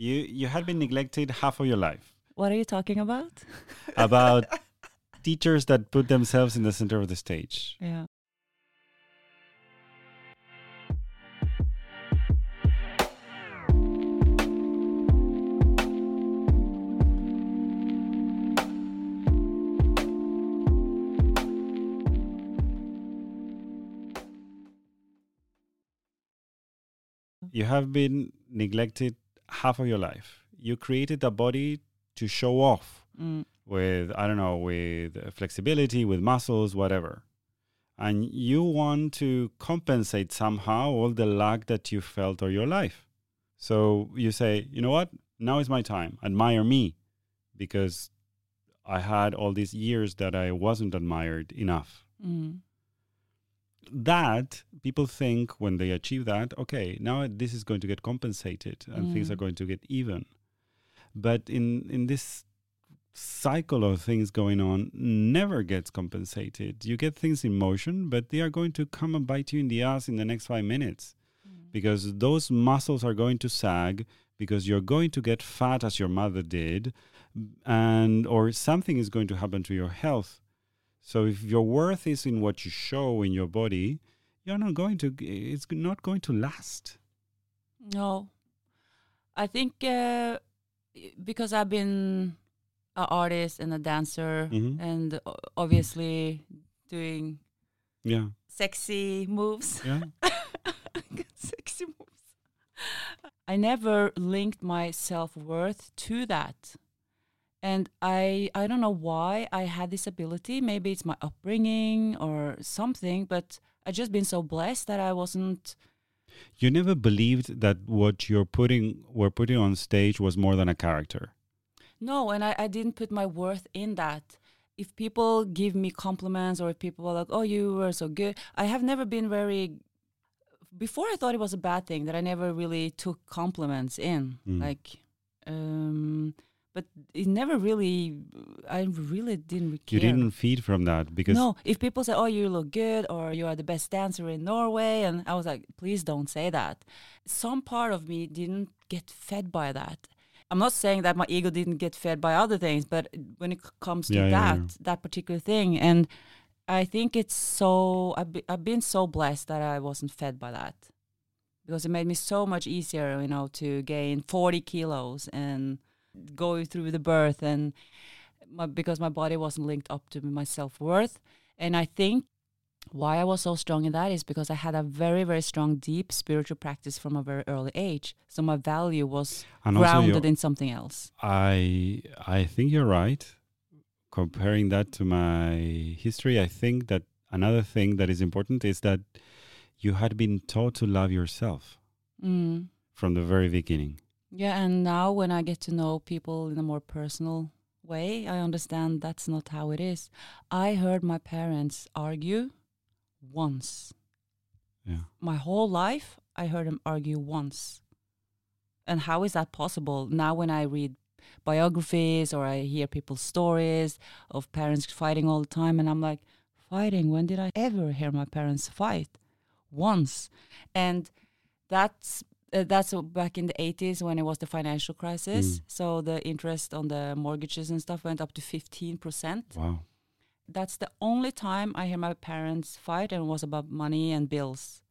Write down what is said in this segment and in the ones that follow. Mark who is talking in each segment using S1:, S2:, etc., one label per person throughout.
S1: You you had been neglected half of your life.
S2: What are you talking about?
S1: About teachers that put themselves in the center of the stage.
S2: Yeah.
S1: You have been neglected half of your life. You created a body to show off
S2: Mm.
S1: with, I don't know, with flexibility, with muscles, whatever. And you want to compensate somehow all the lack that you felt all your life. So you say, you know what? Now is my time. Admire me because I had all these years that I wasn't admired enough.
S2: Mm.
S1: That people think when they achieve that okay now this is going to get compensated and things
S2: Mm.
S1: are going to get even. But in in this cycle of things going on never gets compensated. You get things in motion but they are going to come and bite you in the ass in the next 5 minutes because those muscles are going to sag because you're going to get fat as your mother did and or something is going to happen to your health so if your worth is in what you show in your body you're not going to it's not going to last
S2: No, I think uh, because I've been an artist and a dancer,
S1: Mhm.
S2: and obviously doing
S1: yeah
S2: sexy moves.
S1: yeah
S2: sexy moves. I never linked my self worth to that. And I I don't know why I had this ability. Maybe it's my upbringing or something, but I just been so blessed that I wasn't
S1: you never believed that what you're putting were putting on stage was more than a character
S2: No, and I, I didn't put my worth in that. If people give me compliments or if people are like, oh, you were so good, I have never been very. Before I thought it was a bad thing that I never really took compliments in.
S1: Mm.
S2: Like, um, but it never really, I really didn't care.
S1: you didn't feed from that because
S2: No, if people say, "Oh, you look good," or "You are the best dancer in Norway," and I was like, "Please don't say that." Some part of me didn't get fed by that. I'm not saying that my ego didn't get fed by other things, but when it comes to
S1: Yeah, yeah,
S2: that,
S1: yeah.
S2: that particular thing, and I think it's so I've, be, I've been so blessed that I wasn't fed by that because it made me so much easier, you know, to gain 40 kilos and go through the birth and my, because my body wasn't linked up to my self worth. And I think why I was so strong in that is because I had a very, very strong, deep spiritual practice from a very early age. So my value was
S1: and
S2: grounded in something else.
S1: I I think you're right. Comparing that to my history, I think that another thing that is important is that you had been taught to love yourself
S2: Mm.
S1: from the very beginning.
S2: Yeah, and now when I get to know people in a more personal way, I understand that's not how it is. I heard my parents argue once.
S1: Yeah.
S2: My whole life, I heard them argue once. And how is that possible? Now, when I read biographies or I hear people's stories of parents fighting all the time, and I'm like, fighting? When did I ever hear my parents fight? Once. And that's uh, that's back in the 80s when it was the financial crisis.
S1: Mm.
S2: So the interest on the mortgages and stuff went up to 15%.
S1: Wow.
S2: That's the only time I hear my parents fight and it was about money and bills.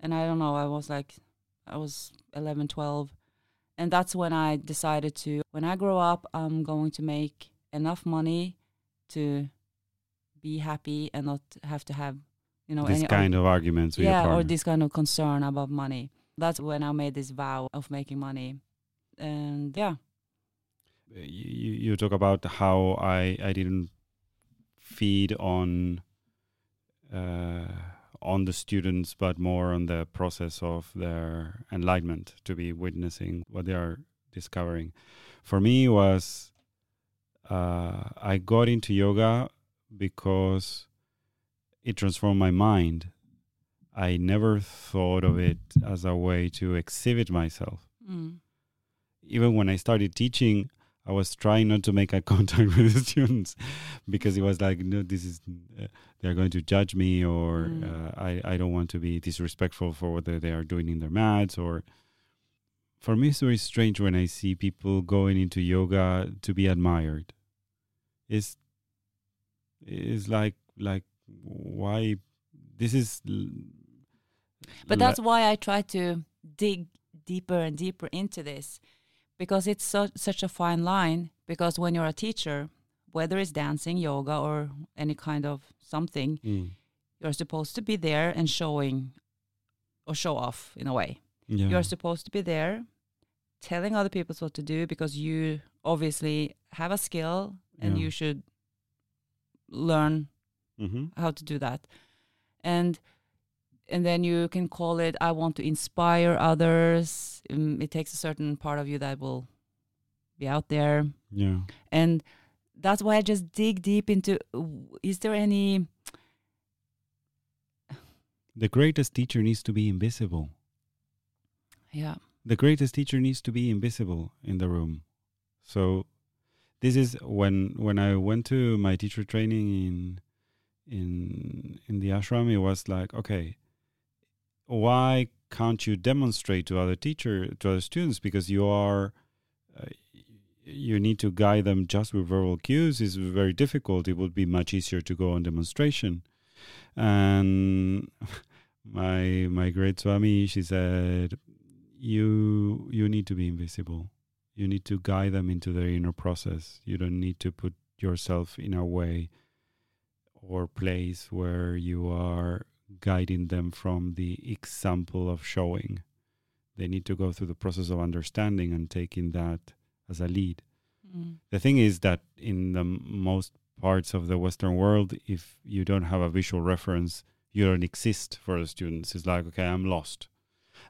S2: And I don't know, I was like, I was 11, 12. And that's when I decided to, when I grow up, I'm going to make enough money to be happy and not have to have, you know,
S1: this
S2: any
S1: kind of arguments
S2: yeah, or this kind of concern about money. That's when I made this vow of making money. And yeah,
S1: you, you talk about how I, I didn't feed on uh, on the students, but more on the process of their enlightenment to be witnessing what they are discovering. For me, was uh, I got into yoga because it transformed my mind. I never thought of it as a way to exhibit myself
S2: mm.
S1: even when I started teaching, I was trying not to make eye contact with the students because it was like, no, this is uh, they're going to judge me, or
S2: Mm.
S1: uh, I I don't want to be disrespectful for what they are doing in their mats, or for me it's very strange when I see people going into yoga to be admired. It's it's like like why this is
S2: But that's why I try to dig deeper and deeper into this because it's so, such a fine line. Because when you're a teacher, whether it's dancing, yoga, or any kind of something,
S1: Mm.
S2: you're supposed to be there and showing or show off in a way.
S1: yeah.
S2: You're supposed to be there telling other people what to do because you obviously have a skill and
S1: Yeah.
S2: you should learn
S1: Mhm.
S2: how to do that and and then you can call it i want to inspire others um, it takes a certain part of you that will be out there
S1: yeah
S2: and that's why i just dig deep into is there any
S1: the greatest teacher needs to be invisible.
S2: yeah
S1: the greatest teacher needs to be invisible in the room. So this is when when I went to my teacher training in in in the ashram it was like okay why can't you demonstrate to other teacher to other students? Because you are uh, you need to guide them just with verbal cues. Is very difficult. It would be much easier to go on demonstration. And my my great swami she said you you need to be invisible. You need to guide them into their inner process. You don't need to put yourself in a way or place where you are guiding them from the example of showing. They need to go through the process of understanding and taking that as a lead.
S2: Mm.
S1: the thing is that in the most parts of the western world if you don't have a visual reference you don't exist for the students. It's like okay i'm lost.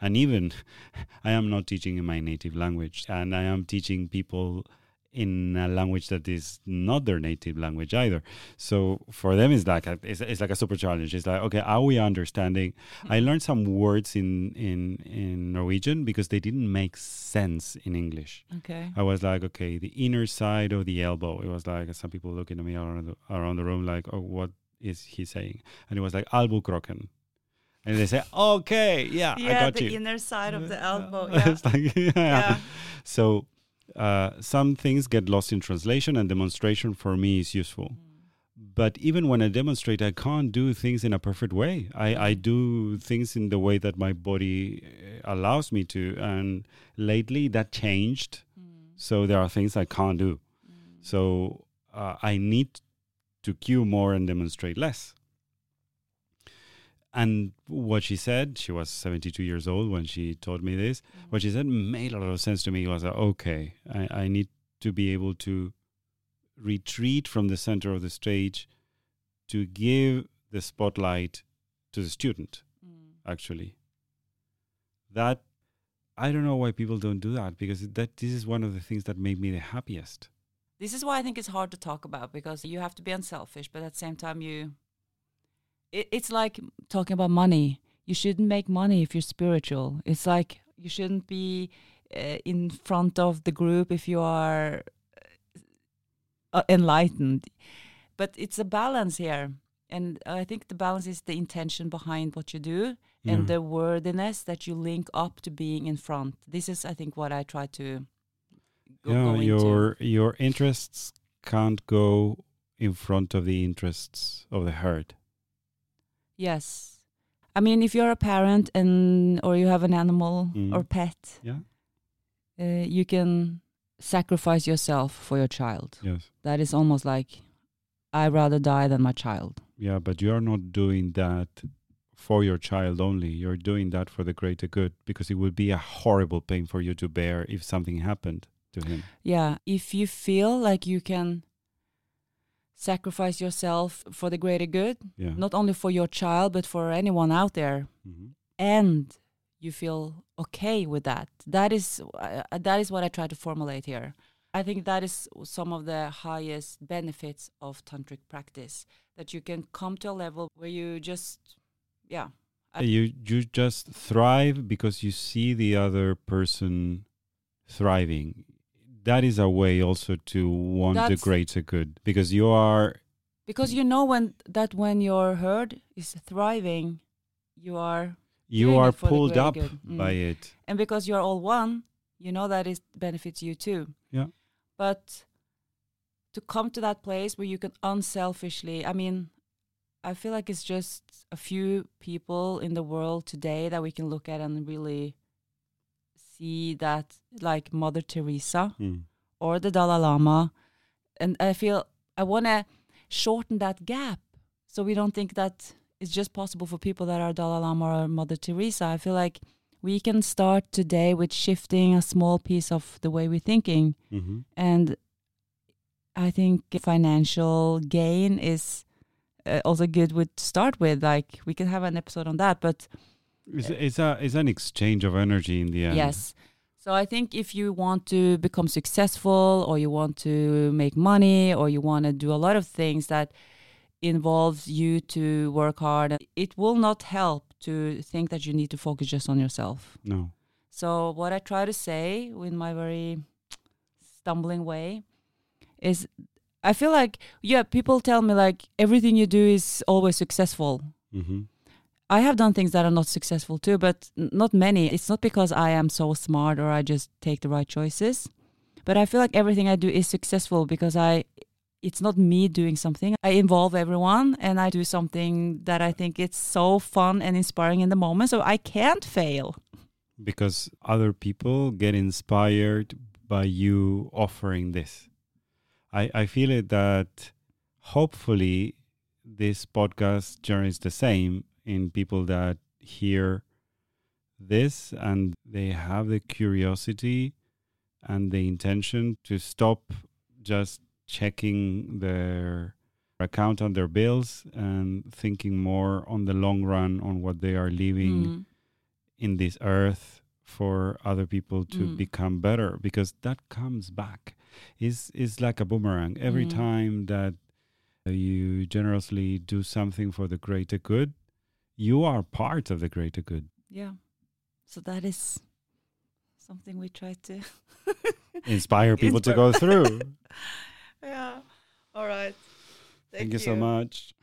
S1: And even i am not teaching in my native language and i am teaching people in a language that is not their native language either so for them it's like a, it's, it's like a super challenge it's like okay are we understanding mm-hmm. I learned some words in in in Norwegian because they didn't make sense in English.
S2: okay
S1: I was like, okay, the inner side of the elbow. It was like some people looking at me around the, around the room, like, oh, what is he saying? And it was like albukroken. And they say, okay, yeah, I got you.
S2: The inner side of the elbow.
S1: It's like, yeah. So uh, some things get lost in translation, and demonstration for me is useful. But even when I demonstrate, I can't do things in a perfect way. I, I do things in the way that my body uh, allows me to. And lately that changed. So there are things I can't do. So uh, I need to cue more and demonstrate less. And what she said, she was 72 years old when she told me this. Mm-hmm. What she said made a lot of sense to me. It was like, okay, I, I need to be able to retreat from the center of the stage to give the spotlight to the student, mm. actually. That, I don't know why people don't do that because that this is one of the things that made me the happiest.
S2: This is why I think it's hard to talk about because you have to be unselfish, but at the same time, you. It, it's like talking about money. You shouldn't make money if you're spiritual. It's like you shouldn't be uh, in front of the group if you are uh, enlightened. But it's a balance here. And I think the balance is the intention behind what you do and the worthiness that you link up to being in front. This is, I think, what I try to go,
S1: yeah,
S2: go into.
S1: your your interests can't go in front of the interests of the herd.
S2: Yes. I mean, if you're a parent and or you have an animal
S1: Mm.
S2: or pet,
S1: Yeah.
S2: uh, you can sacrifice yourself for your child.
S1: Yes.
S2: That is almost like I rather die than my child.
S1: Yeah, but you are not doing that for your child only. You're doing that for the greater good because it would be a horrible pain for you to bear if something happened to him.
S2: Yeah, if you feel like you can sacrifice yourself for the greater good,
S1: Yeah.
S2: not only for your child but for anyone out there,
S1: Mhm.
S2: and you feel okay with that. That is uh, that is what I try to formulate here. I think that is some of the highest benefits of tantric practice that you can come to a level where you just yeah
S1: you you just thrive because you see the other person thriving. That is a way also to want the greater good because you are
S2: because you know when that when your herd is thriving you are
S1: you are
S2: it for the
S1: pulled up
S2: good. Mm.
S1: by it.
S2: and because you're all one you know that it benefits you too.
S1: Yeah.
S2: But to come to that place where you can unselfishly, I mean, I feel like it's just a few people in the world today that we can look at and really see that, like Mother Teresa
S1: Mm.
S2: or the Dalai Lama. And I feel I want to shorten that gap so we don't think that it's just possible for people that are Dalai Lama or Mother Teresa. I feel like we can start today with shifting a small piece of the way we're thinking.
S1: hmm
S2: And I think financial gain is uh, also good to start with. Like we can have an episode on that, but
S1: It's, it's a it's an exchange of energy in the end.
S2: Yes. So I think if you want to become successful or you want to make money or you want to do a lot of things that involves you to work hard, it will not help to think that you need to focus just on yourself.
S1: No.
S2: So what I try to say in my very stumbling way is I feel like yeah, people tell me like everything you do is always successful.
S1: hmm
S2: I have done things that are not successful too, but not many. It's not because I am so smart or I just take the right choices, but I feel like everything I do is successful because I it's not me doing something. I involve everyone and I do something that I think it's so fun and inspiring in the moment, so I can't fail.
S1: Because other people get inspired by you offering this. I I feel it that hopefully this podcast journey is the same in people that hear this and they have the curiosity and the intention to stop just checking their account on their bills and thinking more on the long run on what they are leaving
S2: Mm.
S1: in this earth for other people to
S2: Mm.
S1: become better because that comes back is is like a boomerang every
S2: Mm.
S1: time that you generously do something for the greater good you are part of the greater good
S2: Yeah. So that is something we try to
S1: inspire people to go through
S2: Yeah. All right.
S1: thank, you so much